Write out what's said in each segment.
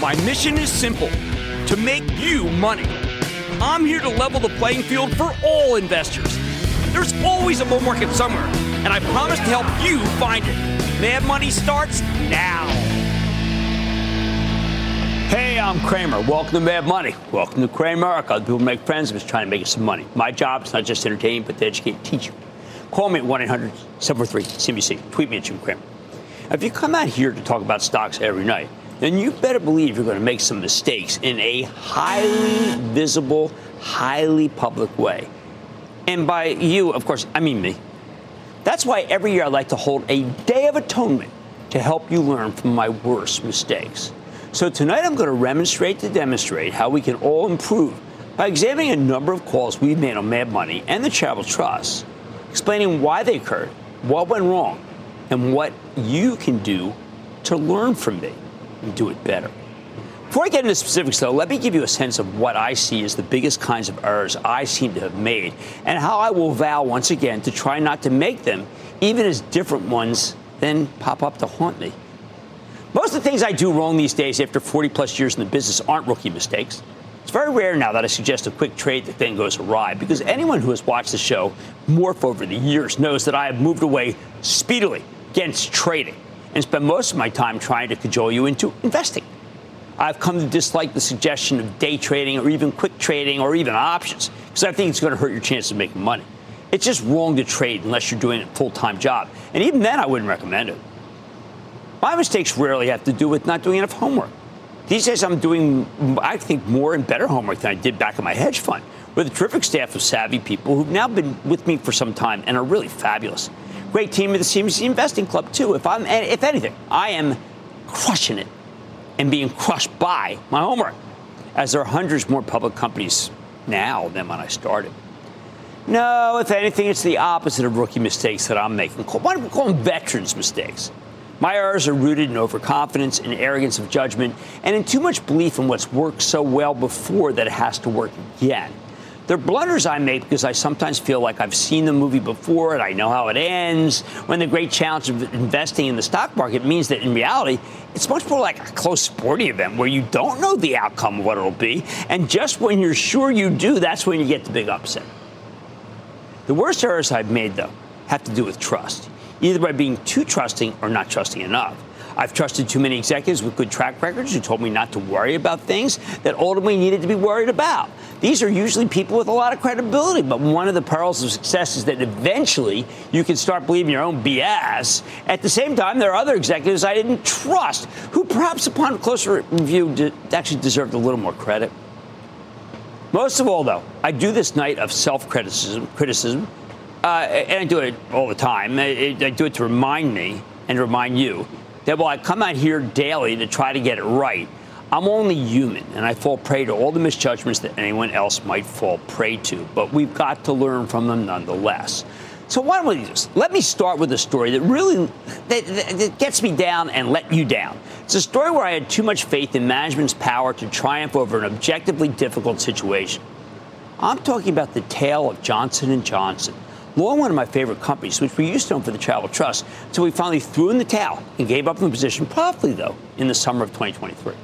My mission is simple to make you money. I'm here to level the playing field for all investors. There's always a bull market somewhere, and I promise to help you find it. Mad Money starts now. Hey, I'm Cramer. Welcome to Mad Money. Welcome to Cramerica. People make friends. I'm just trying to make you some money. My job is not just to entertain, but to educate and teach you. Call me at 1 800 743 CNBC. Tweet me at Jim Cramer. If you come out here to talk about stocks every night, then you better believe you're going to make some mistakes in a highly visible, highly public way. And by you, of course, I mean me. That's why every year I like to hold a day of atonement to help you learn from my worst mistakes. So tonight I'm going to remonstrate to demonstrate how we can all improve by examining a number of calls we've made on Mad Money and the Charitable Trust, explaining why they occurred, what went wrong, and what you can do to learn from me and do it better. Before I get into specifics, though, let me give you a sense of what I see as the biggest kinds of errors I seem to have made and how I will vow once again to try not to make them, even as different ones then pop up to haunt me. Most of the things I do wrong these days after 40 plus years in the business aren't rookie mistakes. It's very rare now that I suggest a quick trade that then goes awry because anyone who has watched the show morph over the years knows that I have moved away speedily against trading and spend most of my time trying to cajole you into investing. I've come to dislike the suggestion of day trading or even quick trading or even options because I think it's going to hurt your chances of making money. It's just wrong to trade unless you're doing a full time job. And even then, I wouldn't recommend it. My mistakes rarely have to do with not doing enough homework. These days, I'm doing, I think, more and better homework than I did back in my hedge fund with a terrific staff of savvy people who've now been with me for some time and are really fabulous. Great team of the CNBC Investing Club, too. If I'm, if anything, I am crushing it and being crushed by my homework, as there are hundreds more public companies now than when I started. No, if anything, it's the opposite of rookie mistakes that I'm making. Why don't we call them veterans' mistakes? My errors are rooted in overconfidence and arrogance of judgment and in too much belief in what's worked so well before that it has to work again. They're blunders I make because I sometimes feel like I've seen the movie before and I know how it ends. When the great challenge of investing in the stock market means that in reality, it's much more like a close sporting event where you don't know the outcome of what it'll be. And just when you're sure you do, that's when you get the big upset. The worst errors I've made, though, have to do with trust, either by being too trusting or not trusting enough. I've trusted too many executives with good track records who told me not to worry about things that ultimately needed to be worried about. These are usually people with a lot of credibility, but one of the perils of success is that eventually you can start believing your own BS. At the same time, there are other executives I didn't trust who, perhaps upon closer review, actually deserved a little more credit. Most of all, though, I do this night of self criticism, criticism, uh, and I do it all the time. I, I do it to remind me and remind you that while I come out here daily to try to get it right, I'm only human and I fall prey to all the misjudgments that anyone else might fall prey to. But we've got to learn from them nonetheless. So why don't we just let me start with a story that really that, that, gets me down and let you down. It's a story where I had too much faith in management's power to triumph over an objectively difficult situation. I'm talking about the tale of Johnson and Johnson, long one of my favorite companies, which we used to own for the Charitable Trust, until we finally threw in the towel and gave up the position promptly, though, in the summer of 2023.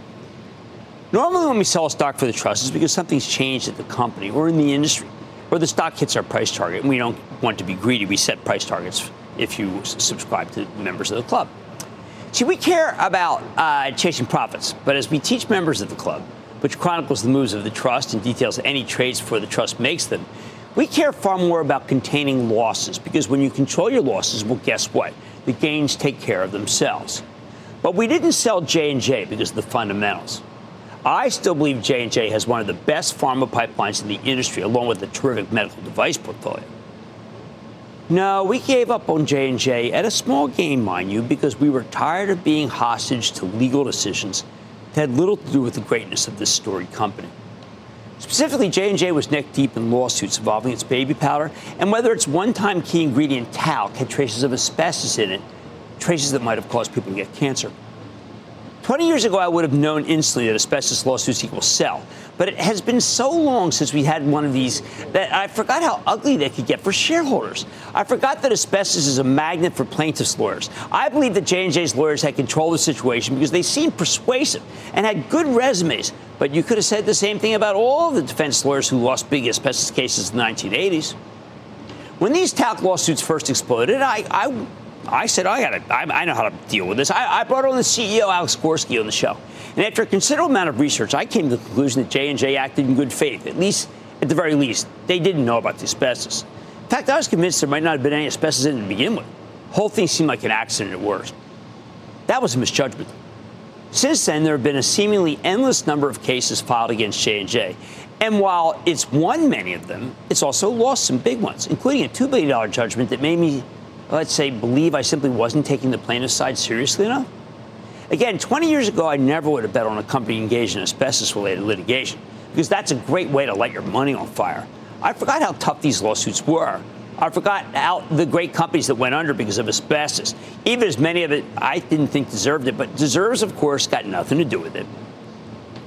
Normally, when we sell a stock for the trust, it's because something's changed at the company or in the industry or the stock hits our price target. And we don't want to be greedy. We set price targets if you subscribe to members of the club. See, we care about uh, chasing profits, but as we teach members of the club, which chronicles the moves of the trust and details any trades before the trust makes them, we care far more about containing losses because when you control your losses, well, guess what? The gains take care of themselves. But we didn't sell J&J because of the fundamentals. I still believe J&J has one of the best pharma pipelines in the industry, along with a terrific medical device portfolio. No, we gave up on J&J at a small gain, mind you, because we were tired of being hostage to legal decisions that had little to do with the greatness of this storied company. Specifically, J&J was neck deep in lawsuits involving its baby powder and whether its one-time key ingredient talc had traces of asbestos in it, traces that might have caused people to get cancer. 20 years ago, I would have known instantly that asbestos lawsuits equal sell. But it has been so long since we had one of these that I forgot how ugly they could get for shareholders. I forgot that asbestos is a magnet for plaintiffs' lawyers. I believe that J&J's lawyers had control of the situation because they seemed persuasive and had good resumes. But you could have said the same thing about all the defense lawyers who lost big asbestos cases in the 1980s. When these talc lawsuits first exploded, I, I I said, oh, I got I, I know how to deal with this. I, I brought on the CEO, Alex Gorsky, on the show. And after a considerable amount of research, I came to the conclusion that J&J acted in good faith. At least, at the very least, they didn't know about the asbestos. In fact, I was convinced there might not have been any asbestos in it to begin with. The whole thing seemed like an accident at worst. That was a misjudgment. Since then, there have been a seemingly endless number of cases filed against J&J. And while it's won many of them, it's also lost some big ones, including a $2 billion judgment that made me let's say, believe I simply wasn't taking the plaintiff's side seriously enough? Again, 20 years ago, I never would have bet on a company engaged in asbestos related litigation because that's a great way to light your money on fire. I forgot how tough these lawsuits were. I forgot how the great companies that went under because of asbestos. Even as many of it I didn't think deserved it, but deserves, of course, got nothing to do with it.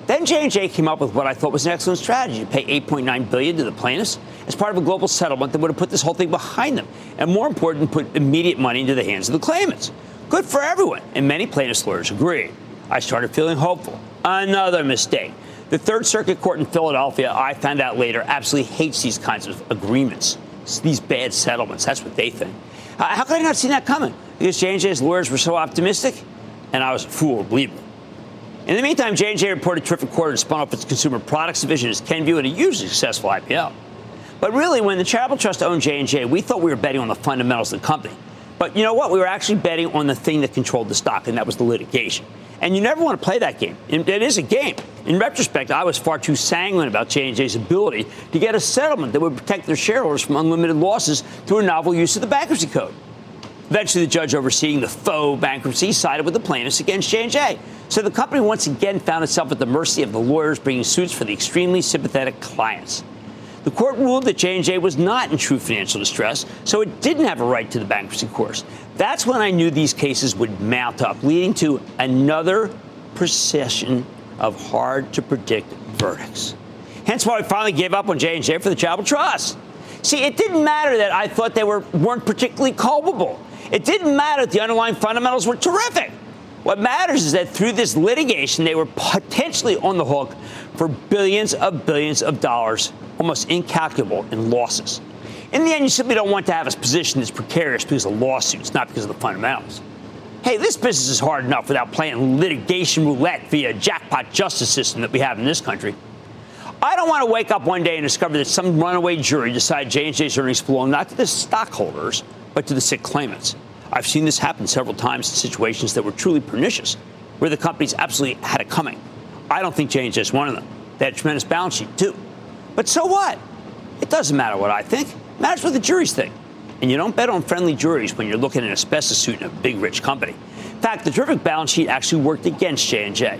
Then J&J came up with what I thought was an excellent strategy to pay 8.9 billion to the plaintiffs as part of a global settlement that would have put this whole thing behind them, and more important, put immediate money into the hands of the claimants. Good for everyone, and many plaintiffs' lawyers agreed. I started feeling hopeful. Another mistake. The Third Circuit Court in Philadelphia, I found out later, absolutely hates these kinds of agreements, these bad settlements. That's what they think. How could I not see that coming? Because J&J's lawyers were so optimistic, and I was a fool, believe me. In the meantime, J&J reported a terrific quarter and spun off its consumer products division as Kenvue in a hugely successful IPO. But really, when the charitable trust owned J&J, we thought we were betting on the fundamentals of the company. But you know what? We were actually betting on the thing that controlled the stock, and that was the litigation. And you never want to play that game. It is a game. In retrospect, I was far too sanguine about J&J's ability to get a settlement that would protect their shareholders from unlimited losses through a novel use of the bankruptcy code. Eventually, the judge overseeing the faux bankruptcy sided with the plaintiffs against J&J. So the company once again found itself at the mercy of the lawyers bringing suits for the extremely sympathetic clients. The court ruled that J&J was not in true financial distress, so it didn't have a right to the bankruptcy course. That's when I knew these cases would mount up, leading to another procession of hard to predict verdicts. Hence why I finally gave up on J&J for the Charitable Trust. See, it didn't matter that I thought they were, weren't particularly culpable. It didn't matter that the underlying fundamentals were terrific. What matters is that through this litigation, they were potentially on the hook for billions of billions of dollars, almost incalculable in losses. In the end, you simply don't want to have a position that's precarious because of lawsuits, not because of the fundamentals. Hey, this business is hard enough without playing litigation roulette via a jackpot justice system that we have in this country. I don't want to wake up one day and discover that some runaway jury decided J&J's earnings belong not to the stockholders, but to the sick claimants. I've seen this happen several times in situations that were truly pernicious, where the companies absolutely had it coming. I don't think J&J is one of them. They had a tremendous balance sheet, too. But so what? It doesn't matter what I think. It matters what the juries think. And you don't bet on friendly juries when you're looking at an asbestos suit in a big, rich company. In fact, the terrific balance sheet actually worked against J&J.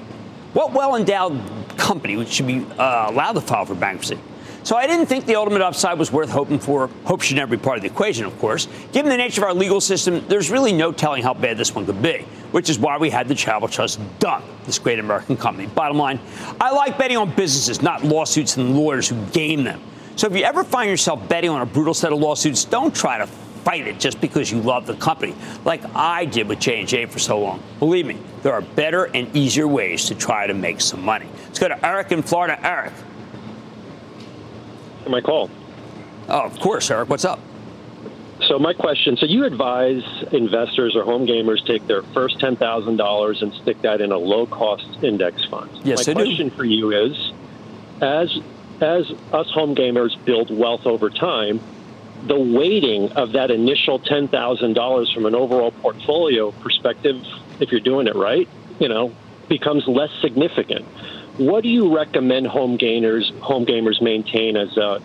What well-endowed company should be uh, allowed to file for bankruptcy? So I didn't think the ultimate upside was worth hoping for. Hope should never be part of the equation, of course. Given the nature of our legal system, there's really no telling how bad this one could be, which is why we had the Charitable Trust done, this great American company. Bottom line, I like betting on businesses, not lawsuits and lawyers who game them. So if you ever find yourself betting on a brutal set of lawsuits, don't try to fight it just because you love the company, like I did with J&J for so long. Believe me, there are better and easier ways to try to make some money. Let's go to Eric in Florida. Eric my call. Oh, of course, Eric. What's up? So my question: So you advise investors or home gamers take their first ten thousand dollars and stick that in a low-cost index fund. Yes, my I question do. for you is, as as us home gamers build wealth over time, the weighting of that initial ten thousand dollars from an overall portfolio perspective, if you're doing it right, you know, becomes less significant. What do you recommend home gainers, home gamers maintain as a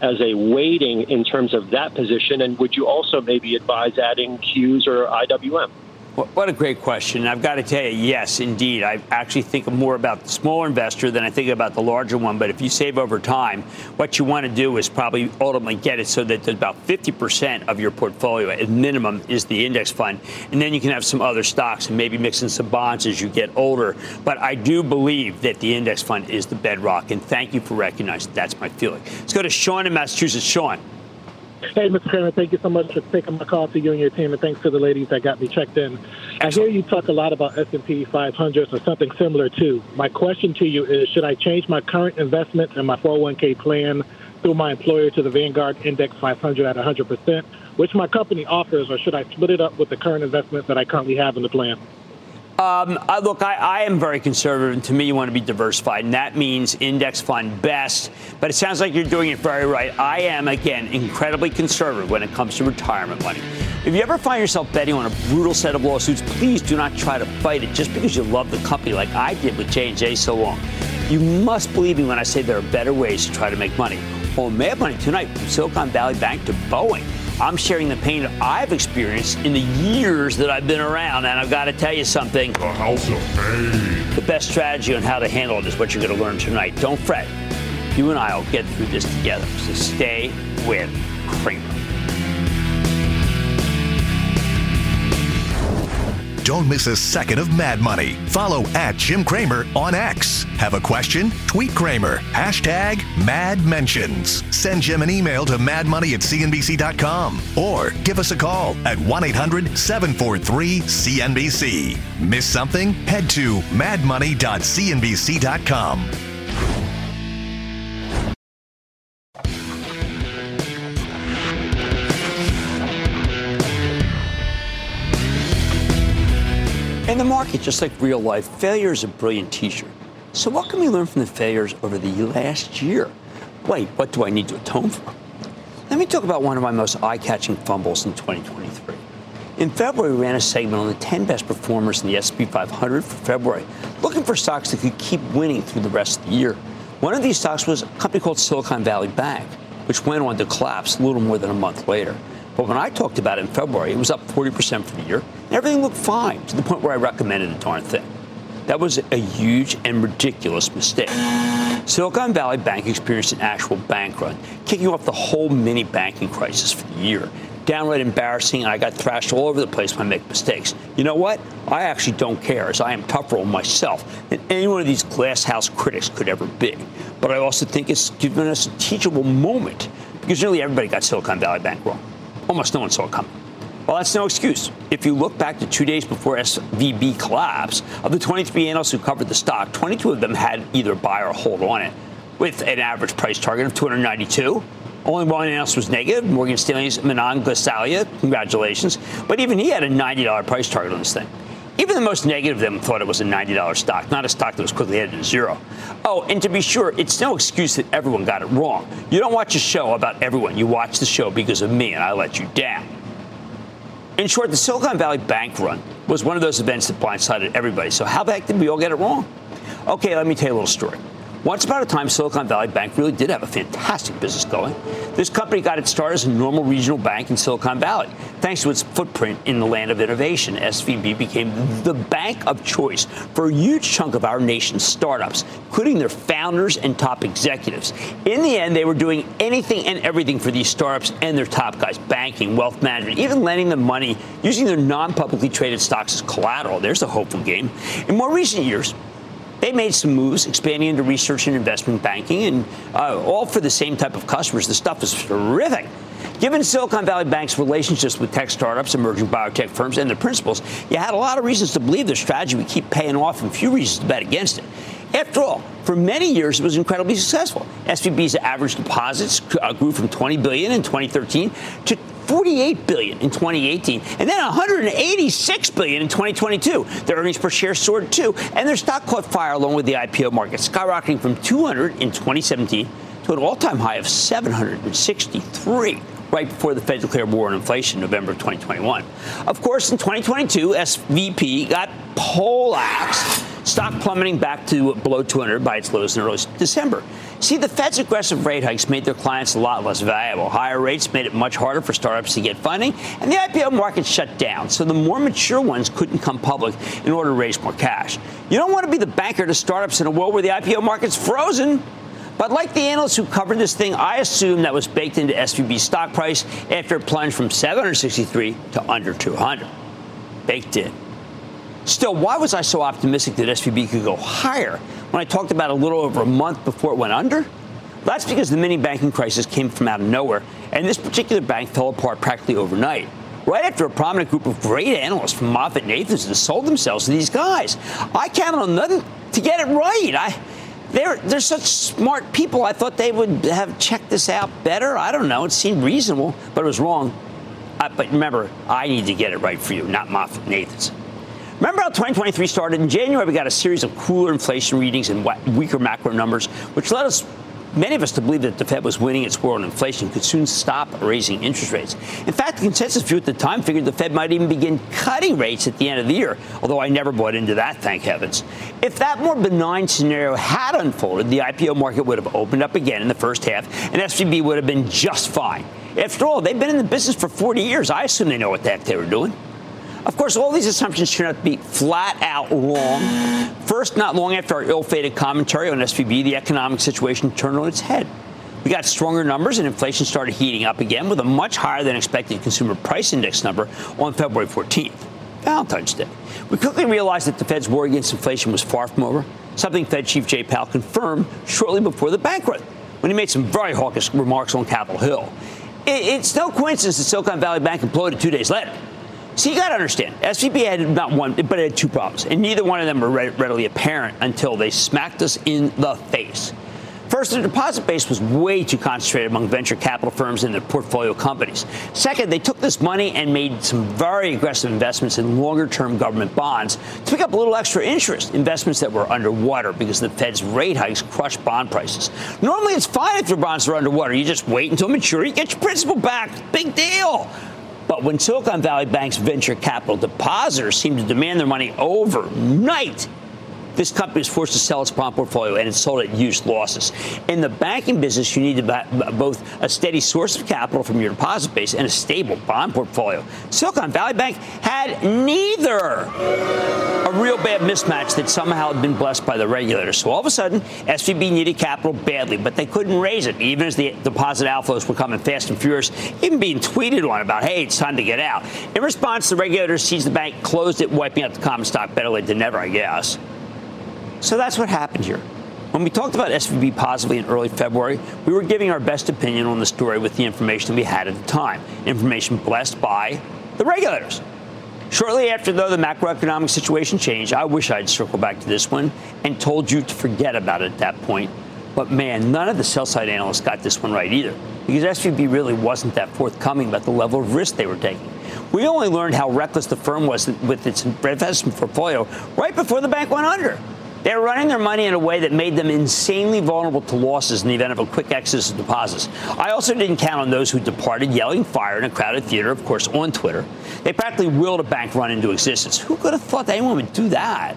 as a weighting in terms of that position? And would you also maybe advise adding Qs or IWM? What a great question. I've got to tell you, yes, indeed. I actually think more about the smaller investor than I think about the larger one. But if you save over time, what you want to do is probably ultimately get it so that about 50% of your portfolio at minimum is the index fund. And then you can have some other stocks and maybe mix in some bonds as you get older. But I do believe that the index fund is the bedrock. And thank you for recognizing that's my feeling. Let's go to Sean in Massachusetts. Sean. Hey, Mr. Cramer, thank you so much for taking my call to you and your team, and thanks to the ladies that got me checked in. I hear you talk a lot about S&P 500 or something similar too. My question to you is, should I change my current investment in my 401k plan through my employer to the Vanguard Index 500 at 100%, which my company offers, or should I split it up with the current investment that I currently have in the plan? Um, I, look, I, I, am very conservative, and to me, you want to be diversified, and that means index fund best. But it sounds like you're doing it very right. I am, again, incredibly conservative when it comes to retirement money. If you ever find yourself betting on a brutal set of lawsuits, please do not try to fight it just because you love the company like I did with J&J so long. You must believe me when I say there are better ways to try to make money. Well, Mad Money tonight from Silicon Valley Bank to Boeing. I'm sharing the pain that I've experienced in the years that I've been around. And I've got to tell you something. The House of Pain. The best strategy on how to handle it is what you're going to learn tonight. Don't fret. You and I will get through this together. So stay with Cramer. Don't miss a second of Mad Money. Follow at Jim Cramer on X. Have a question? Tweet Cramer. Hashtag Mad Mentions. Send Jim an email to madmoney at cnbc.com or give us a call at 1 800 743 CNBC. Miss something? Head to madmoney.cnbc.com. Market, just like real life, failure is a brilliant teacher. So, what can we learn from the failures over the last year? Wait, what do I need to atone for? Let me talk about one of my most eye catching fumbles in 2023. In February, we ran a segment on the 10 best performers in the SP 500 for February, looking for stocks that could keep winning through the rest of the year. One of these stocks was a company called Silicon Valley Bank, which went on to collapse a little more than a month later. But when I talked about it in February, it was up 40% for the year, everything looked fine to the point where I recommended a darn thing. That was a huge and ridiculous mistake. Silicon Valley Bank experienced an actual bank run, kicking off the whole mini banking crisis for the year. Downright embarrassing, and I got thrashed all over the place when I make mistakes. You know what? I actually don't care, as I am tougher on myself than any one of these glasshouse critics could ever be. But I also think it's given us a teachable moment because nearly everybody got Silicon Valley Bank wrong. Almost no one saw it coming. Well, that's no excuse. If you look back to two days before SVB collapse, of the 23 analysts who covered the stock, 22 of them had either buy or hold on it, with an average price target of 292. Only one analyst was negative, Morgan Stanley's Manan Gosalia. Congratulations. But even he had a $90 price target on this thing. Even the most negative of them thought it was a $90 stock, not a stock that was quickly headed to zero. Oh, and to be sure, it's no excuse that everyone got it wrong. You don't watch a show about everyone. You watch the show because of me, and I let you down. In short, the Silicon Valley bank run was one of those events that blindsided everybody. So, how the heck did we all get it wrong? Okay, let me tell you a little story. Once upon a time, Silicon Valley Bank really did have a fantastic business going. This company got its start as a normal regional bank in Silicon Valley. Thanks to its footprint in the land of innovation, SVB became the bank of choice for a huge chunk of our nation's startups, including their founders and top executives. In the end, they were doing anything and everything for these startups and their top guys banking, wealth management, even lending them money using their non publicly traded stocks as collateral. There's a hopeful game. In more recent years, they made some moves, expanding into research and investment banking, and uh, all for the same type of customers. The stuff is terrific. Given Silicon Valley Bank's relationships with tech startups, emerging biotech firms, and their principals, you had a lot of reasons to believe their strategy would keep paying off and few reasons to bet against it. After all, for many years it was incredibly successful. SVB's average deposits uh, grew from 20 billion in 2013 to 48 billion in 2018 and then 186 billion in 2022. Their earnings per share soared too, and their stock caught fire along with the IPO market, skyrocketing from 200 in 2017 to an all-time high of 763 right before the Fed declared war on inflation in November of 2021. Of course, in 2022, SVB got poleaxed stock plummeting back to below 200 by its lows in early December. See, the Fed's aggressive rate hikes made their clients a lot less valuable. Higher rates made it much harder for startups to get funding, and the IPO market shut down, so the more mature ones couldn't come public in order to raise more cash. You don't want to be the banker to startups in a world where the IPO market's frozen. But like the analysts who covered this thing, I assume that was baked into SVB's stock price after it plunged from 763 to under 200. Baked in. Still, why was I so optimistic that SVB could go higher when I talked about a little over a month before it went under? That's because the mini banking crisis came from out of nowhere, and this particular bank fell apart practically overnight. Right after a prominent group of great analysts from MoffettNathanson sold themselves to these guys. I counted on nothing to get it right. I, they're, they're such smart people. I thought they would have checked this out better. I don't know. It seemed reasonable, but it was wrong. But remember, I need to get it right for you, not MoffettNathanson. Remember how 2023 started? In January, we got a series of cooler inflation readings and weaker macro numbers, which led us many of us to believe that the Fed was winning its war on inflation could soon stop raising interest rates. In fact, the consensus view at the time figured the Fed might even begin cutting rates at the end of the year, although I never bought into that, thank heavens. If that more benign scenario had unfolded, the IPO market would have opened up again in the first half, and SVB would have been just fine. After all, they've been in the business for 40 years. I assume they know what the heck they were doing. Of course, all these assumptions turn out to be flat out wrong. First, not long after our ill fated commentary on SVB, the economic situation turned on its head. We got stronger numbers and inflation started heating up again with a much higher than expected consumer price index number on February 14th, Valentine's Day. We quickly realized that the Fed's war against inflation was far from over, something Fed Chief Jay Powell confirmed shortly before the bank run when he made some very hawkish remarks on Capitol Hill. it's no coincidence that Silicon Valley Bank imploded two days later. So you got to understand, SVB had not one, but it had two problems, and neither one of them were readily apparent until they smacked us in the face. First, the deposit base was way too concentrated among venture capital firms and their portfolio companies. Second, they took this money and made some very aggressive investments in longer term government bonds to pick up a little extra interest, investments that were underwater because the Fed's rate hikes crushed bond prices. Normally, it's fine if your bonds are underwater. You just wait until maturity, get your principal back. Big deal. But when Silicon Valley Bank's venture capital depositors seem to demand their money overnight, this company was forced to sell its bond portfolio and it sold at huge losses. In the banking business, you need both a steady source of capital from your deposit base and a stable bond portfolio. Silicon Valley Bank had neither. A real bad mismatch that somehow had been blessed by the regulators. So all of a sudden, SVB needed capital badly, but they couldn't raise it, even as the deposit outflows were coming fast and furious, even being tweeted on about, hey, it's time to get out. In response, the regulators seized the bank, closed it, wiping out the common stock better late than never, I guess. So that's what happened here. When we talked about SVB positively in early February, we were giving our best opinion on the story with the information we had at the time, information blessed by the regulators. Shortly after, though, the macroeconomic situation changed, I wish I'd circled back to this one and told you to forget about it at that point. But man, none of the sell side analysts got this one right either, because SVB really wasn't that forthcoming about the level of risk they were taking. We only learned how reckless the firm was with its investment portfolio right before the bank went under. They're running their money in a way that made them insanely vulnerable to losses in the event of a quick exodus of deposits. I also didn't count on those who departed yelling fire in a crowded theater, of course, on Twitter. They practically willed a bank run into existence. Who could have thought anyone would do that?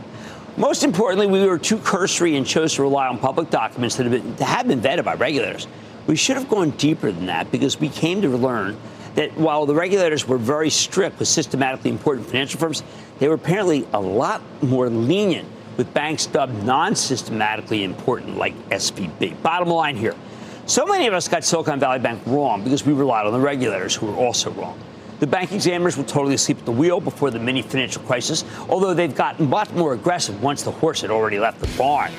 Most importantly, we were too cursory and chose to rely on public documents that have been, that have been vetted by regulators. We should have gone deeper than that because we came to learn that while the regulators were very strict with systematically important financial firms, they were apparently a lot more lenient with banks dubbed non systematically important, like SVB. Bottom line here so many of us got Silicon Valley Bank wrong because we relied on the regulators who were also wrong. The bank examiners were totally asleep at the wheel before the mini financial crisis, although they've gotten much more aggressive once the horse had already left the barn.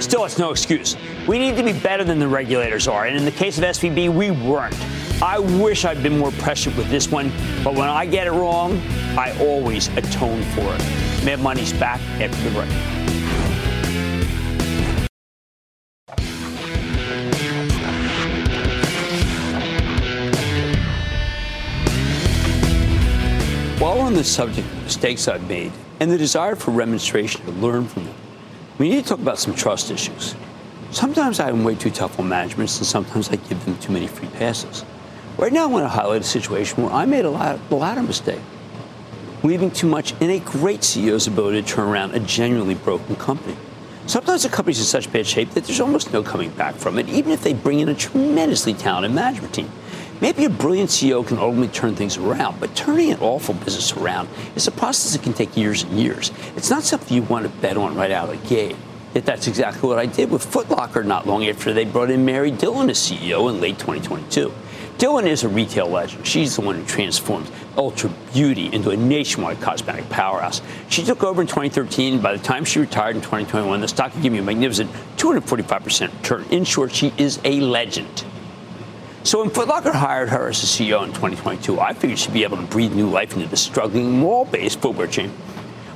Still, it's no excuse. We need to be better than the regulators are, and in the case of SVB, we weren't. I wish I'd been more prescient with this one, but when I get it wrong, I always atone for it. Mad Money's back after the break. On the subject of mistakes I've made and the desire for remonstration to learn from them, we need to talk about some trust issues. Sometimes I'm way too tough on management, and sometimes I give them too many free passes. Right now, I want to highlight a situation where I made a, lot, a latter mistake. leaving too much in a great CEO's ability to turn around a genuinely broken company. Sometimes a company's in such bad shape that there's almost no coming back from it, even if they bring in a tremendously talented management team. Maybe a brilliant CEO can ultimately turn things around, but turning an awful business around is a process that can take years and years. It's not something you want to bet on right out of the gate. Yet that's exactly what I did with Footlocker not long after they brought in Mary Dillon as CEO in late 2022. Dillon is a retail legend. She's the one who transformed Ulta Beauty into a nationwide cosmetic powerhouse. She took over in 2013. By the time she retired in 2021, the stock gave me a magnificent 245% return. In short, she is a legend. So when Footlocker hired her as a CEO in 2022, I figured she'd be able to breathe new life into the struggling mall-based footwear chain.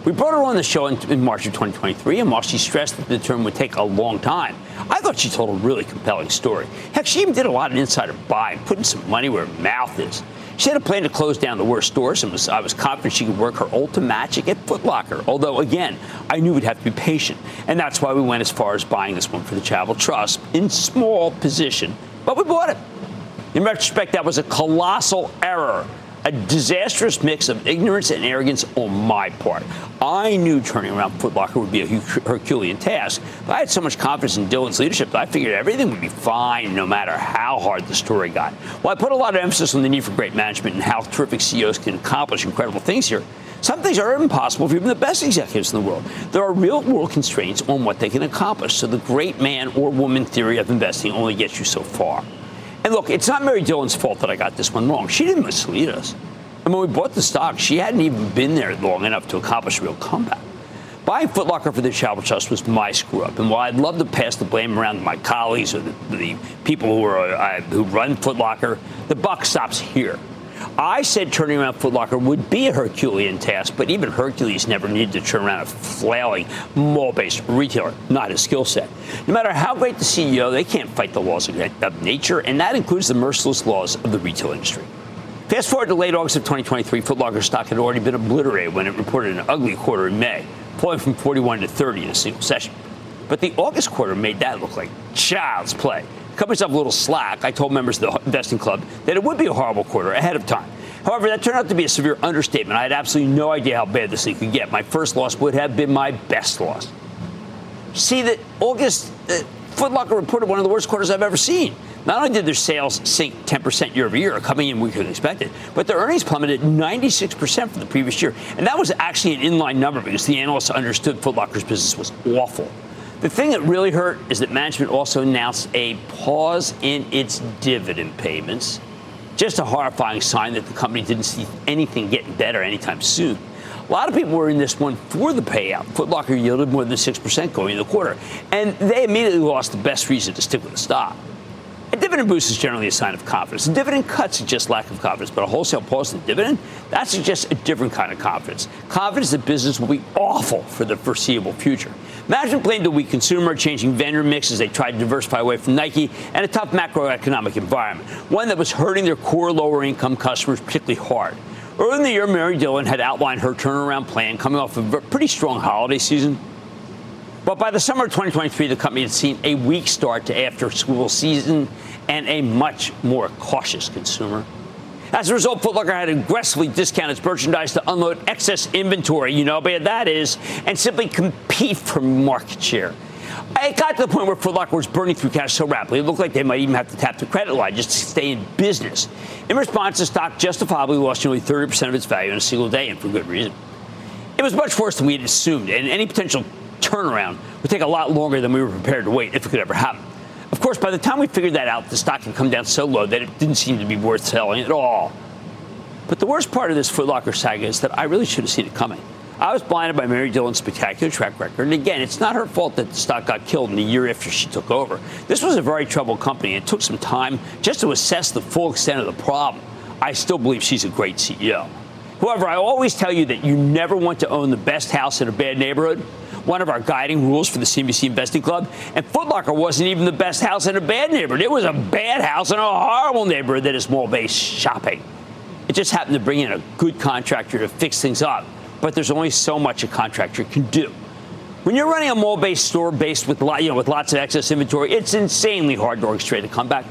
We brought her on the show in, in, March of 2023, and while she stressed that the term would take a long time, I thought she told a really compelling story. Heck, she even did a lot of insider buying, putting some money where her mouth is. She had a plan to close down the worst stores, and was, I was confident she could work her Ulta magic at Footlocker. Although, again, I knew we'd have to be patient, and that's why we went as far as buying this one for the Charitable Trust in small position, but we bought it. In retrospect, that was a colossal error a disastrous mix of ignorance and arrogance on my part. I knew turning around Footlocker would be a Herculean task, but I had so much confidence in Dillon's leadership that I figured everything would be fine no matter how hard the story got. Well, I put a lot of emphasis on the need for great management and how terrific CEOs can accomplish incredible things here. Some things are impossible for even the best executives in the world. There are real world constraints on what they can accomplish. So the great man or woman theory of investing only gets you so far. And look, it's not Mary Dillon's fault that I got this one wrong. She didn't mislead us. And when we bought the stock, she hadn't even been there long enough to accomplish a real comeback. Buying Footlocker for the Charitable Trust was my screw up. And while I'd love to pass the blame around to my colleagues or the, the people who, are, uh, who run Footlocker, the buck stops here. I said turning around Footlocker would be a Herculean task, but even Hercules never needed to turn around a flailing mall-based retailer, not his skill set. No matter how great the CEO, they can't fight the laws of nature, and that includes the merciless laws of the retail industry. Fast forward to late August of 2023, Footlocker stock had already been obliterated when it reported an ugly quarter in May, falling from 41 to 30 in a single session. But the August quarter made that look like child's play cut myself a little slack. I told members of the investing club that it would be a horrible quarter ahead of time. However, that turned out to be a severe understatement. I had absolutely no idea how bad this thing could get. My first loss would have been my best loss. See that August, uh, Footlocker reported one of the worst quarters I've ever seen. Not only did their sales sink 10% year over year, coming in weaker than expected, but their earnings plummeted 96% from the previous year. And that was actually an inline number because the analysts understood Footlocker's business was awful. The thing that really hurt is that management also announced a pause in its dividend payments. Just a horrifying sign that the company didn't see anything getting better anytime soon. A lot of people were in this one for the payout. Footlocker yielded more than 6% going in the quarter, and they immediately lost the best reason to stick with the stock. A dividend boost is generally a sign of confidence. A dividend cut suggests lack of confidence, but a wholesale pause in the dividend, that suggests a different kind of confidence. Confidence that business will be awful for the foreseeable future. Management blamed the weak consumer, changing vendor mix as they tried to diversify away from Nike, and a tough macroeconomic environment, one that was hurting their core lower income customers particularly hard. Early in the year, Mary Dillon had outlined her turnaround plan coming off of a pretty strong holiday season. But by the summer of 2023, the company had seen a weak start to after school season and a much more cautious consumer. As a result, Footlocker had aggressively discounted its merchandise to unload excess inventory, you know bad that is, and simply compete for market share. It got to the point where Footlocker was burning through cash so rapidly, it looked like they might even have to tap the credit line just to stay in business. In response, the stock justifiably lost nearly 30% of its value in a single day, and for good reason. It was much worse than we had assumed, and any potential turnaround would take a lot longer than we were prepared to wait if it could ever happen. Of course, by the time we figured that out, the stock had come down so low that it didn't seem to be worth selling at all. But the worst part of this Footlocker saga is that I really should have seen it coming. I was blinded by Mary Dillon's spectacular track record. And again, it's not her fault that the stock got killed in the year after she took over. This was a very troubled company. It took some time just to assess the full extent of the problem. I still believe she's a great CEO. However, I always tell you that you never want to own the best house in a bad neighborhood one of our guiding rules for the CNBC Investing Club. And Footlocker wasn't even the best house in a bad neighborhood. It was a bad house in a horrible neighborhood that is mall-based shopping. It just happened to bring in a good contractor to fix things up. But there's only so much a contractor can do. When you're running a mall-based store based with, you know, with lots of excess inventory, it's insanely hard to orchestrate a comeback.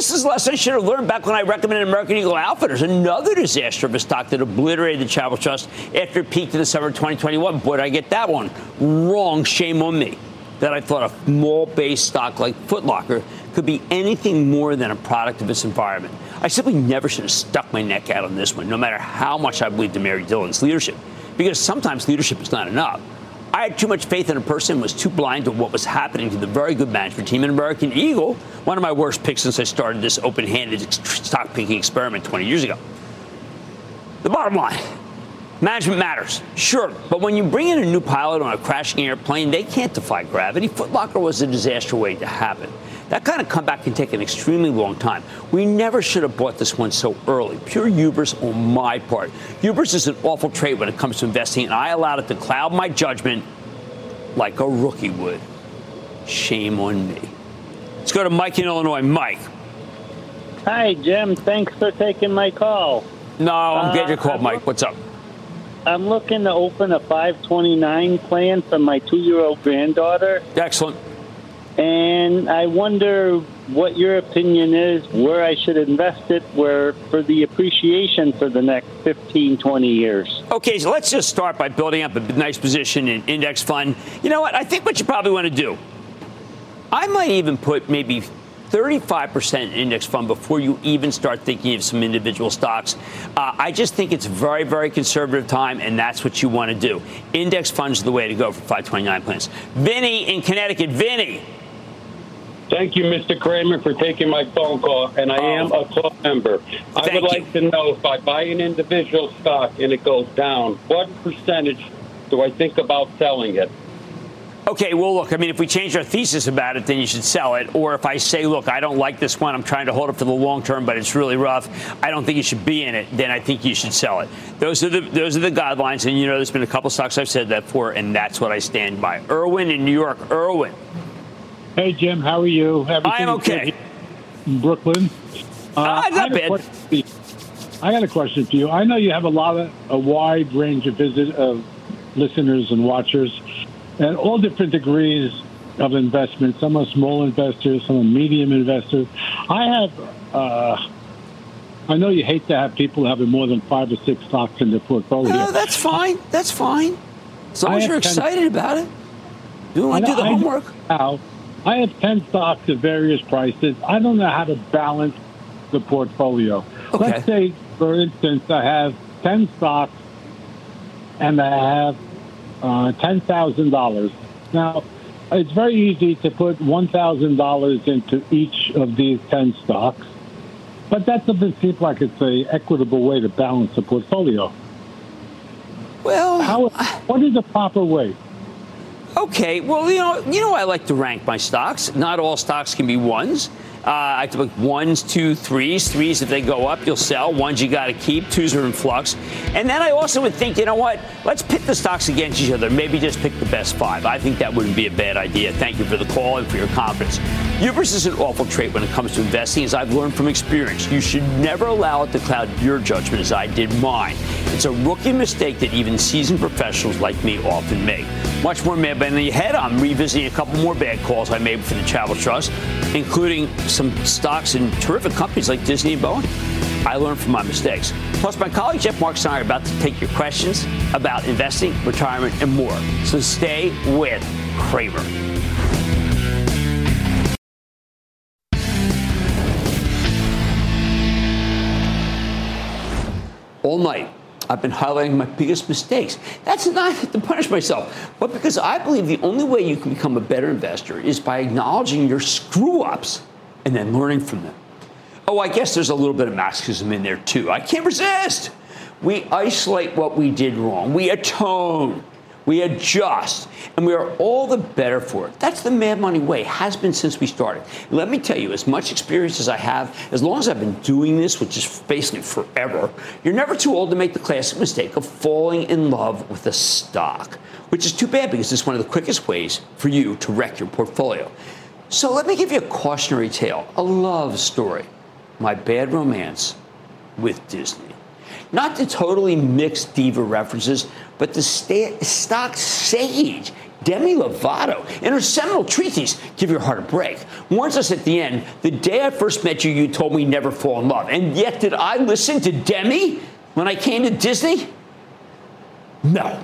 This is a lesson I should have learned back when I recommended American Eagle Outfitters, another disaster of a stock that obliterated the Charitable Trust after it peaked in the summer of 2021. Boy, did I get that one wrong. Shame on me that I thought a mall-based stock like Footlocker could be anything more than a product of its environment. I simply never should have stuck my neck out on this one, no matter how much I believed in Mary Dillon's leadership, because sometimes leadership is not enough. I had too much faith in a person, was too blind to what was happening to the very good management team in American Eagle, one of my worst picks since I started this open-handed stock picking experiment 20 years ago. The bottom line, Management matters, sure, but when you bring in a new pilot on a crashing airplane, they can't defy gravity. Footlocker was a disaster waiting to happen. That kind of comeback can take an extremely long time. We never should have bought this one so early. Pure hubris on my part. Hubris is an awful trait when it comes to investing, and I allowed it to cloud my judgment like a rookie would. Shame on me. Let's go to Mike in Illinois. Mike. Hi, Jim. Thanks for taking my call. No, I'm uh, glad you called, Mike. What's up? I'm looking to open a 529 plan for my two year old granddaughter. Excellent. And I wonder what your opinion is, where I should invest it, where for the appreciation for the next 15, 20 years. Okay, so let's just start by building up a nice position in index fund. You know what? I think what you probably want to do, I might even put maybe 35% index fund before you even start thinking of some individual stocks. Uh, I just think it's very, very conservative time, and that's what you want to do. Index funds are the way to go for 529 plans. Vinny in Connecticut. Vinny. Thank you, Mr. Cramer, for taking my phone call, and I am a club member. I would like to know if I buy an individual stock and it goes down, what percentage do I think about selling it? Okay, well, look, I mean, if we change our thesis about it, then you should sell it. Or if I say, look, I don't like this one, I'm trying to hold it for the long term, but it's really rough, I don't think you should be in it, then I think you should sell it. Those are the those are the guidelines, and you know, there's been a couple stocks I've said that for, and that's what I stand by. Irwin in New York, Irwin. Hey, Jim, how are you? Everything I'm okay. In Brooklyn. Uh, uh, not bad. I got a question for you. I know you have a lot of a wide range of visit of listeners and watchers, and all different degrees of investment. Some are small investors, some are medium investors. I have. Uh, I know you hate to have people having more than five or six stocks in their portfolio. No, that's fine. That's fine. As long as you're excited about it. Do want to do the homework. Now, I have 10 stocks at various prices. I don't know how to balance the portfolio. Okay. Let's say, for instance, I have 10 stocks and I have uh, $10,000. Now, it's very easy to put $1,000 into each of these 10 stocks, but that doesn't seem like it's a equitable way to balance the portfolio. Well, How, what is the proper way? Okay, well, you know, you know, I like to rank my stocks. Not all stocks can be ones. Uh, I took ones, two, threes. Threes, if they go up, you'll sell. Ones, you got to keep. Twos are in flux. And then I also would think, you know what? Let's pit the stocks against each other. Maybe just pick the best five. I think that wouldn't be a bad idea. Thank you for the call and for your confidence. Hubris is an awful trait when it comes to investing, as I've learned from experience. You should never allow it to cloud your judgment, as I did mine. It's a rookie mistake that even seasoned professionals like me often make. Much more mad than the head. I'm revisiting a couple more bad calls I made for the Charitable Trust, including some stocks in terrific companies like Disney and Boeing. I learned from my mistakes. Plus, my colleague Jeff Marks and I are about to take your questions about investing, retirement, and more. So stay with Cramer. All night, I've been highlighting my biggest mistakes. That's not to punish myself, but because I believe the only way you can become a better investor is by acknowledging your screw ups and then learning from them. Oh, I guess there's a little bit of masochism in there too. I can't resist. We isolate what we did wrong, we atone. We adjust, and we are all the better for it. That's the mad money way, has been since we started. Let me tell you, as much experience as I have, as long as I've been doing this, which is basically forever, you're never too old to make the classic mistake of falling in love with a stock, which is too bad because it's one of the quickest ways for you to wreck your portfolio. So let me give you a cautionary tale, a love story. My bad romance with Disney. Not the totally mixed diva references, but the sta- stock sage Demi Lovato, in her seminal treatise, Give Your Heart a Break, warns us at the end the day I first met you, you told me never fall in love. And yet, did I listen to Demi when I came to Disney? No.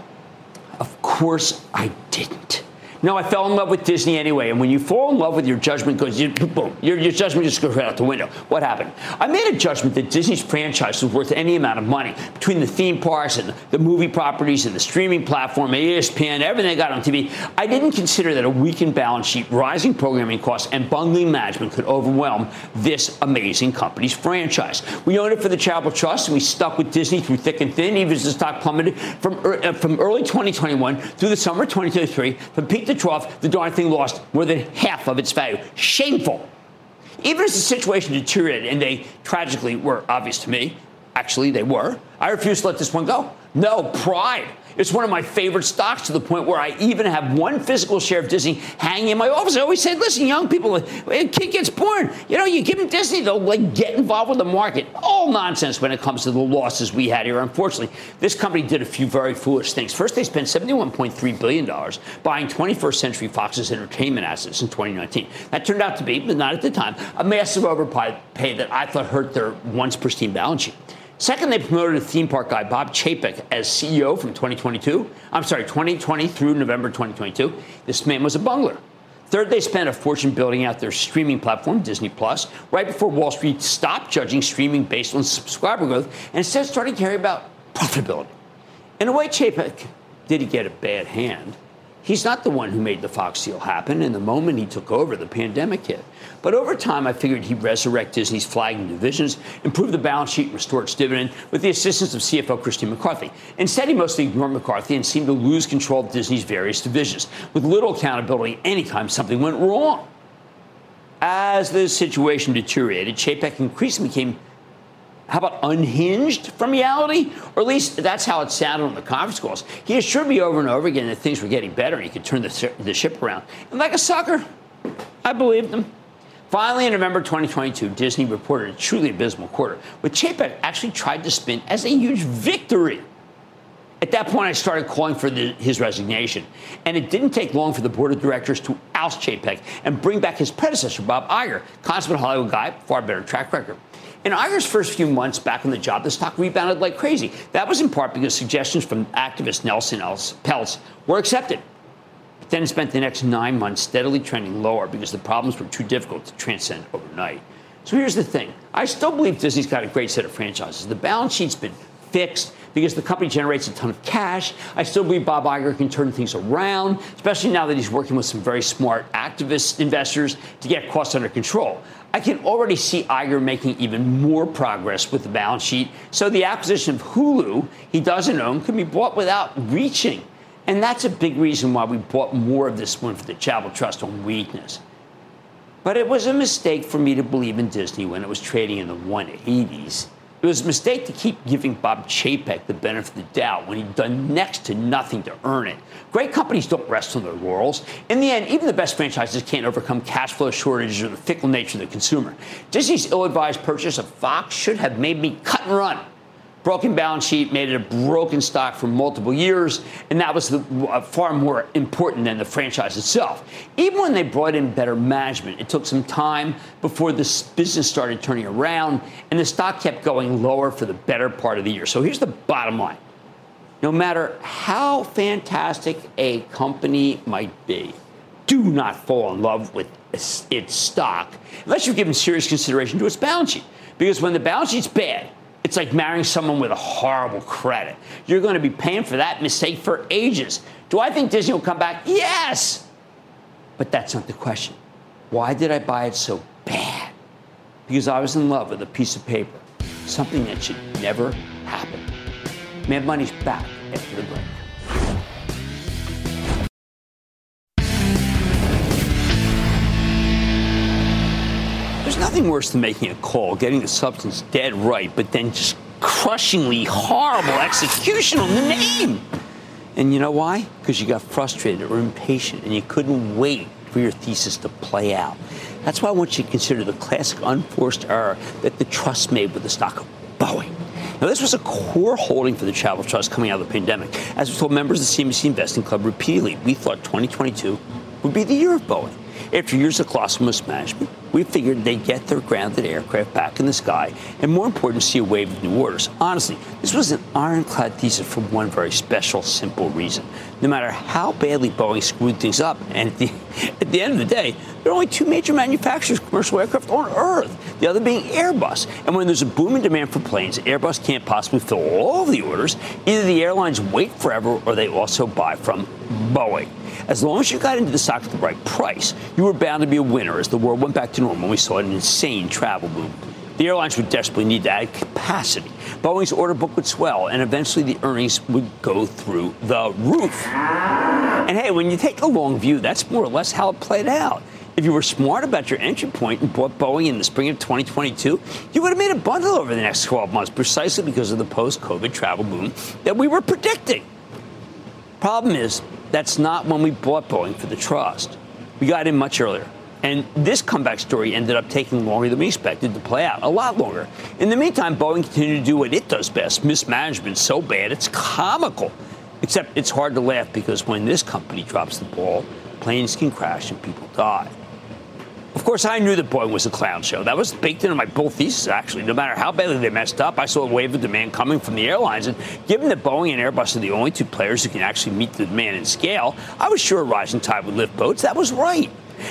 Of course I didn't. No, I fell in love with Disney anyway. And when you fall in love with your judgment goes, you, boom, your, your judgment just goes right out the window. What happened? I made a judgment that Disney's franchise was worth any amount of money between the theme parks and the movie properties and the streaming platform, ESPN, everything they got on TV. I didn't consider that a weakened balance sheet, rising programming costs, and bungling management could overwhelm this amazing company's franchise. We owned it for the charitable trust, and we stuck with Disney through thick and thin, even as the stock plummeted from, uh, from early 2021 through the summer of 2023, from peak to trough, the darn thing lost more than half of its value. Shameful. Even as the situation deteriorated, and they tragically were obvious to me, actually they were, I refused to let this one go. No, pride. It's one of my favorite stocks to the point where I even have one physical share of Disney hanging in my office. I always said, listen, young people, a kid gets born. You know, you give them Disney, they'll like get involved with the market. All nonsense when it comes to the losses we had here. Unfortunately, this company did a few very foolish things. First, they spent $71.3 billion buying 21st Century Fox's entertainment assets in 2019. That turned out to be, but not at the time, a massive overpay that I thought hurt their once pristine balance sheet. Second, they promoted a theme park guy, Bob Chapek, as CEO from 2022. I'm sorry, 2020 through November 2022. This man was a bungler. Third, they spent a fortune building out their streaming platform, Disney Plus, right before Wall Street stopped judging streaming based on subscriber growth and instead started caring about profitability. In a way, Chapek did he get a bad hand. He's not the one who made the Fox deal happen, and the moment he took over, the pandemic hit. But over time, I figured he'd resurrect Disney's flagging divisions, improve the balance sheet, and restore its dividend with the assistance of CFO Christine McCarthy. Instead, he mostly ignored McCarthy and seemed to lose control of Disney's various divisions, with little accountability anytime something went wrong. As the situation deteriorated, Chapek increasingly became how about unhinged from reality? Or at least that's how it sounded on the conference calls. He assured me over and over again that things were getting better and he could turn the, the ship around. And like a sucker, I believed him. Finally, in November 2022, Disney reported a truly abysmal quarter, which Chapek actually tried to spin as a huge victory. At that point, I started calling for the, his resignation. And it didn't take long for the board of directors to oust Chapek and bring back his predecessor, Bob Iger, consummate Hollywood guy, far better track record. In Iger's first few months back on the job, the stock rebounded like crazy. That was in part because suggestions from activist Nelson Peltz were accepted. But then spent the next nine months steadily trending lower because the problems were too difficult to transcend overnight. So here's the thing I still believe Disney's got a great set of franchises. The balance sheet's been fixed because the company generates a ton of cash. I still believe Bob Iger can turn things around, especially now that he's working with some very smart activist investors to get costs under control. I can already see Iger making even more progress with the balance sheet. So the acquisition of Hulu, he doesn't own, can be bought without reaching. And that's a big reason why we bought more of this one for the Charitable Trust on weakness. But it was a mistake for me to believe in Disney when it was trading in the 180s. It was a mistake to keep giving Bob Chapek the benefit of the doubt when he'd done next to nothing to earn it. Great companies don't rest on their laurels. In the end, even the best franchises can't overcome cash flow shortages or the fickle nature of the consumer. Disney's ill advised purchase of Fox should have made me cut and run broken balance sheet made it a broken stock for multiple years, and that was the, uh, far more important than the franchise itself. Even when they brought in better management, it took some time before this business started turning around, and the stock kept going lower for the better part of the year. So here's the bottom line. No matter how fantastic a company might be, do not fall in love with its stock unless you've given serious consideration to its balance sheet. Because when the balance sheet's bad, it's like marrying someone with a horrible credit. You're going to be paying for that mistake for ages. Do I think Disney will come back? Yes. But that's not the question. Why did I buy it so bad? Because I was in love with a piece of paper, something that should never happen. Mad Money's back after the break. Nothing worse than making a call, getting the substance dead right, but then just crushingly horrible execution on the name. And you know why? Because you got frustrated or impatient and you couldn't wait for your thesis to play out. That's why I want you to consider the classic unforced error that the trust made with the stock of Boeing. Now, this was a core holding for the Charitable Trust coming out of the pandemic. As we told members of the CNBC Investing Club repeatedly, we thought 2022 would be the year of Boeing. After years of colossal mismanagement, we figured they'd get their grounded aircraft back in the sky, and more important, see a wave of new orders. Honestly, this was an ironclad thesis for one very special, simple reason. No matter how badly Boeing screwed things up, and at the, at the end of the day, there are only two major manufacturers of commercial aircraft on Earth, the other being Airbus. And when there's a booming demand for planes, Airbus can't possibly fill all of the orders. Either the airlines wait forever or they also buy from Boeing. As long as you got into the stock at the right price, you were bound to be a winner as the world went back to normal. And we saw an insane travel boom. The airlines would desperately need to add capacity. Boeing's order book would swell, and eventually the earnings would go through the roof. And hey, when you take a long view, that's more or less how it played out. If you were smart about your entry point and bought Boeing in the spring of 2022, you would have made a bundle over the next 12 months precisely because of the post COVID travel boom that we were predicting. Problem is, that's not when we bought Boeing for the trust. We got in much earlier. And this comeback story ended up taking longer than we expected to play out, a lot longer. In the meantime, Boeing continued to do what it does best mismanagement so bad it's comical. Except it's hard to laugh because when this company drops the ball, planes can crash and people die. Of course, I knew the Boeing was a clown show. That was baked into my bull thesis, actually. No matter how badly they messed up, I saw a wave of demand coming from the airlines. And given that Boeing and Airbus are the only two players who can actually meet the demand and scale, I was sure a rising tide would lift boats. That was right.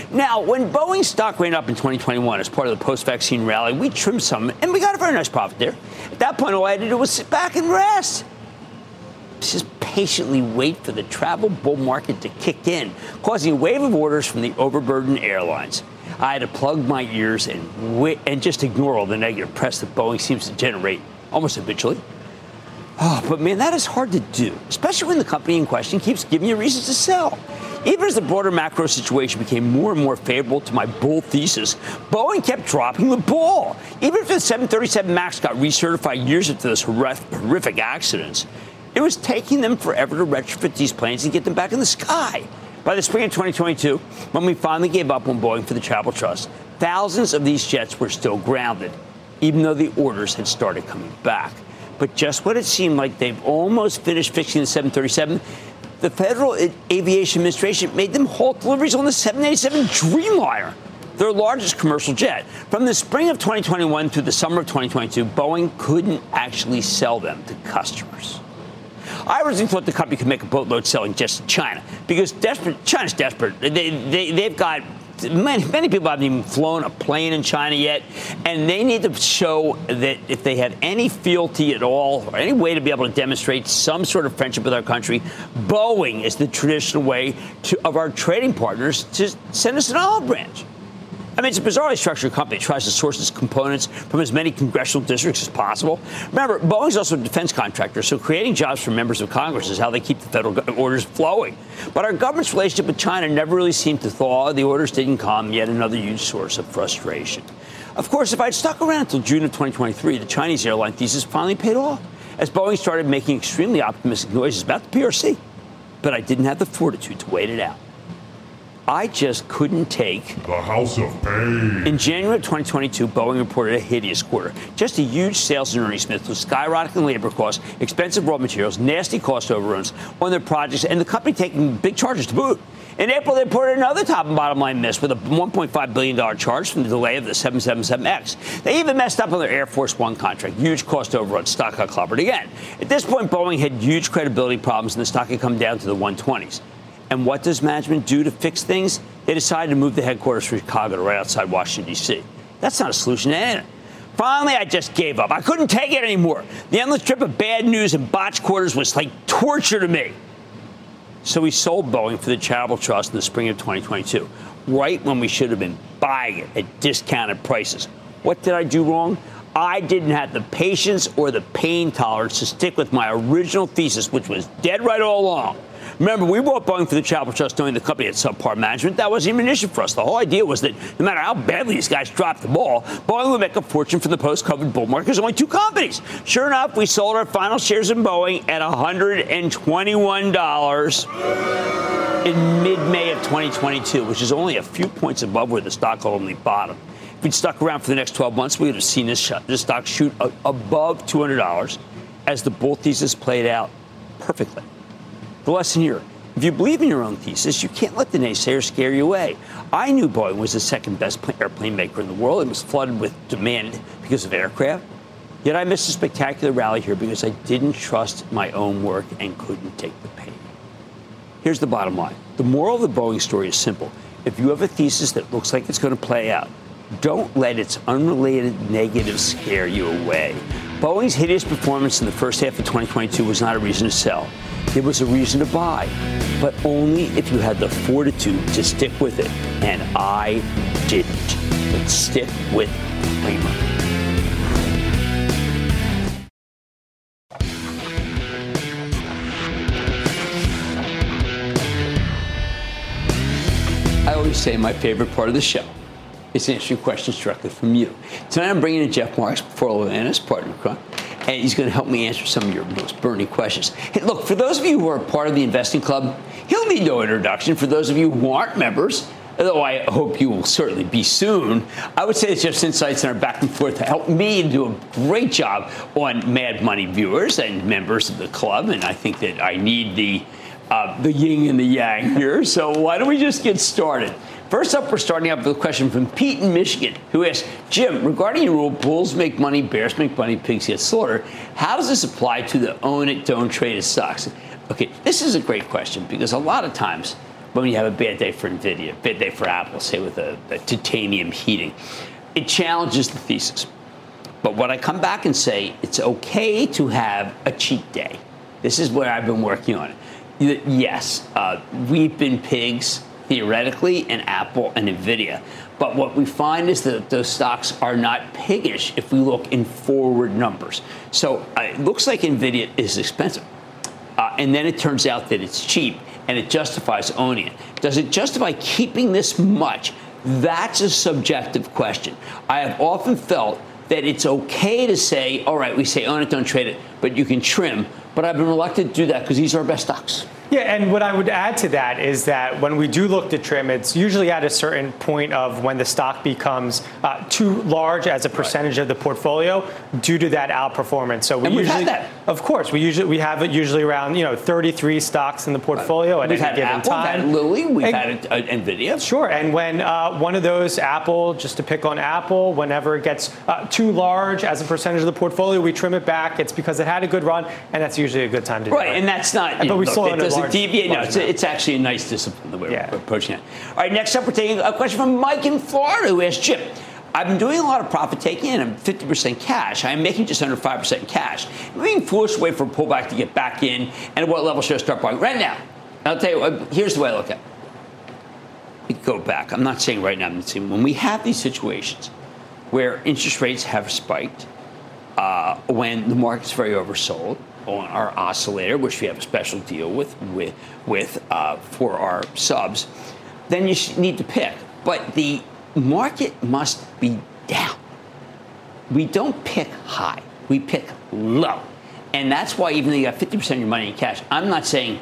Now, when Boeing stock ran up in 2021 as part of the post-vaccine rally, we trimmed some, and we got a very nice profit there. At that point, all I had to do was sit back and rest. Just patiently wait for the travel bull market to kick in, causing a wave of orders from the overburdened airlines. I had to plug my ears and wait, and just ignore all the negative press that Boeing seems to generate almost habitually. Oh, but man, that is hard to do, especially when the company in question keeps giving you reasons to sell. Even as the broader macro situation became more and more favorable to my bull thesis, Boeing kept dropping the ball. Even if the 737 MAX got recertified years after those horrific accidents, it was taking them forever to retrofit these planes and get them back in the sky. By the spring of 2022, when we finally gave up on Boeing for the Charitable Trust, thousands of these jets were still grounded, even though the orders had started coming back. But just when it seemed like they've almost finished fixing the 737, the Federal Aviation Administration made them halt deliveries on the 787 Dreamliner, their largest commercial jet. From the spring of 2021 through the summer of 2022, Boeing couldn't actually sell them to customers. I originally thought the company could make a boatload selling just to China because desperate, China's desperate. They, they, they've got Many, many, people haven't even flown a plane in China yet, and they need to show that if they have any fealty at all or any way to be able to demonstrate some sort of friendship with our country, Boeing is the traditional way to, of our trading partners to send us an olive branch. I mean, it's a bizarrely structured company. It tries to source its components from as many congressional districts as possible. Remember, Boeing's also a defense contractor, so creating jobs for members of Congress is how they keep the federal orders flowing. But our government's relationship with China never really seemed to thaw. The orders didn't come, yet another huge source of frustration. Of course, if I'd stuck around until June of 2023, the Chinese airline thesis finally paid off as Boeing started making extremely optimistic noises about the PRC. But I didn't have the fortitude to wait it out. I just couldn't take the house of pain. In January of 2022, Boeing reported a hideous quarter. Just a huge sales and earnings miss with skyrocketing labor costs, expensive raw materials, nasty cost overruns on their projects, and the company taking big charges to boot. In April, they reported another top and bottom line miss with a $1.5 billion charge from the delay of the 777X. They even messed up on their Air Force One contract. Huge cost overrun. Stock got clobbered again. At this point, Boeing had huge credibility problems, and the stock had come down to the 120s. And what does management do to fix things? They decided to move the headquarters from Chicago to right outside Washington, D.C. That's not a solution to anything. Finally, I just gave up. I couldn't take it anymore. The endless trip of bad news and botched quarters was like torture to me. So we sold Boeing for the Charitable Trust in the spring of 2022, right when we should have been buying it at discounted prices. What did I do wrong? I didn't have the patience or the pain tolerance to stick with my original thesis, which was dead right all along. Remember, we bought Boeing for the Charitable Trust knowing the company had subpar management. That wasn't even an issue for us. The whole idea was that no matter how badly these guys dropped the ball, Boeing would make a fortune from the post-COVID bull market. There's only two companies. Sure enough, we sold our final shares in Boeing at $121 in mid-May of 2022, which is only a few points above where the stock ultimately bottomed. If we'd stuck around for the next 12 months, we would have seen this, this stock shoot above $200 as the bull thesis played out perfectly. The lesson here if you believe in your own thesis, you can't let the naysayers scare you away. I knew Boeing was the second best airplane maker in the world. It was flooded with demand because of aircraft. Yet I missed a spectacular rally here because I didn't trust my own work and couldn't take the pain. Here's the bottom line the moral of the Boeing story is simple. If you have a thesis that looks like it's going to play out, don't let its unrelated negatives scare you away. Boeing's hideous performance in the first half of 2022 was not a reason to sell. It was a reason to buy, but only if you had the fortitude to stick with it. And I didn't. But stick with always say my favorite part of the show is answering questions directly from you. Tonight I'm bringing in Jeff Marks, portfolio analyst, partner and he's going to help me answer some of your most burning questions. Hey, look, for those of you who are part of the investing club, he'll need no introduction. For those of you who aren't members, though I hope you will certainly be soon, I would say that Jeff's insights and our back and forth help me do a great job on Mad Money viewers and members of the club, and I think that I need the uh, the yin and the yang here. So why don't we just get started? First up, we're starting up with a question from Pete in Michigan, who asks, Jim, regarding your rule, bulls make money, bears make money, pigs get slaughtered. How does this apply to the own it, don't trade it stocks? Okay, this is a great question because a lot of times when you have a bad day for NVIDIA, bad day for Apple, say with a, a titanium heating, it challenges the thesis. But what I come back and say, it's okay to have a cheat day. This is where I've been working on it. Yes, uh, we've been pigs theoretically, and Apple and Nvidia. But what we find is that those stocks are not piggish if we look in forward numbers. So uh, it looks like Nvidia is expensive. Uh, and then it turns out that it's cheap and it justifies owning it. Does it justify keeping this much? That's a subjective question. I have often felt that it's okay to say, all right, we say own it, don't trade it, but you can trim. But I've been reluctant to do that because these are our best stocks. Yeah, and what I would add to that is that when we do look to trim, it's usually at a certain point of when the stock becomes uh, too large as a percentage right. of the portfolio due to that outperformance. So we and usually, that. of course, we usually we have it usually around you know 33 stocks in the portfolio at we've any given Apple, time. We've had Lilly, we've and, had uh, Nvidia. Sure, and when uh, one of those Apple, just to pick on Apple, whenever it gets uh, too large as a percentage of the portfolio, we trim it back. It's because it had a good run, and that's usually a good time to right, do it. Right, and that's not. but know, we look, still it doesn't deviate. No, it's, it's, actually a nice discipline the way yeah. we're approaching it. All right, next up, we're taking a question from Mike in Florida who asked Chip. I've been doing a lot of profit taking and I'm 50% cash. I'm making just under 5% cash. I'm being foolish to wait for a pullback to get back in. And at what level should I start buying? Right now. I'll tell you, uh, here's the way I look at it. We go back. I'm not saying right now, I'm saying when we have these situations where interest rates have spiked, uh, when the market's very oversold, on our oscillator, which we have a special deal with with, with uh, for our subs, then you need to pick. But the market must be down. We don't pick high. We pick low. And that's why even though you got 50% of your money in cash, I'm not saying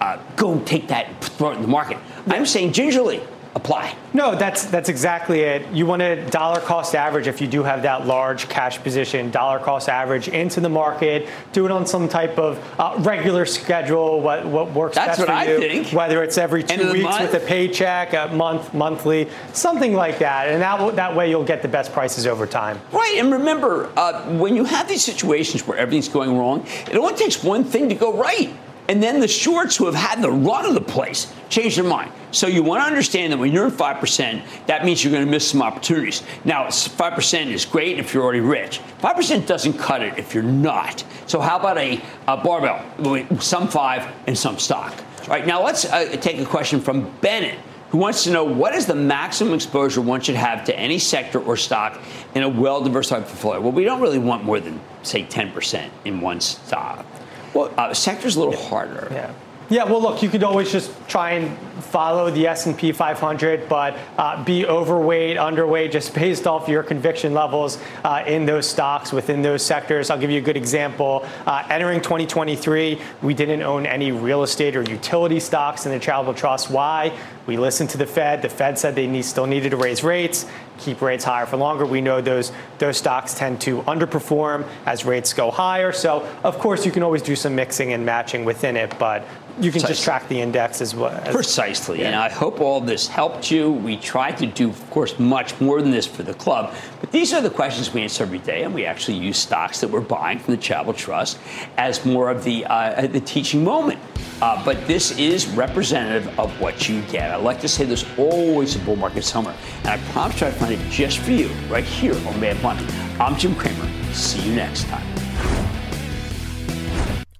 uh, go take that, throw it in the market. I'm saying gingerly, apply. No, that's that's exactly it. You want a dollar cost average if you do have that large cash position, dollar cost average into the market, do it on some type of uh, regular schedule, what what works that's best for I you. Think. Whether it's every two weeks with a paycheck, a month, monthly, something like that, and that that way you'll get the best prices over time. Right, and remember uh, when you have these situations where everything's going wrong, it only takes one thing to go right. And then the shorts who have had the run of the place change their mind. So you want to understand that when you're in 5%, that means you're going to miss some opportunities. Now, 5% is great if you're already rich. 5% doesn't cut it if you're not. So how about a, a barbell, some five and some stock? All right, now let's uh, take a question from Bennett who wants to know what is the maximum exposure one should have to any sector or stock in a well diversified portfolio. Well, we don't really want more than, say, 10% in one stock. Well, uh, sector's a little harder. Yeah. Yeah, well, look, you could always just try and follow the S&P 500, but uh, be overweight, underweight, just based off your conviction levels uh, in those stocks within those sectors. I'll give you a good example. Uh, entering 2023, we didn't own any real estate or utility stocks in the Charitable Trust. Why? We listened to the Fed. The Fed said they need, still needed to raise rates, keep rates higher for longer. We know those those stocks tend to underperform as rates go higher. So of course you can always do some mixing and matching within it, but you can Precisely. just track the index as well. As, Precisely. Yeah. And I hope all this helped you. We try to do, of course, much more than this for the club. But these are the questions we answer every day, and we actually use stocks that we're buying from the Charitable Trust as more of the uh, the teaching moment. Uh, but this is representative of what you get. I like to say there's always a bull market somewhere, and I promise to find just for you right here on Mad Money. I'm Jim Cramer. See you next time.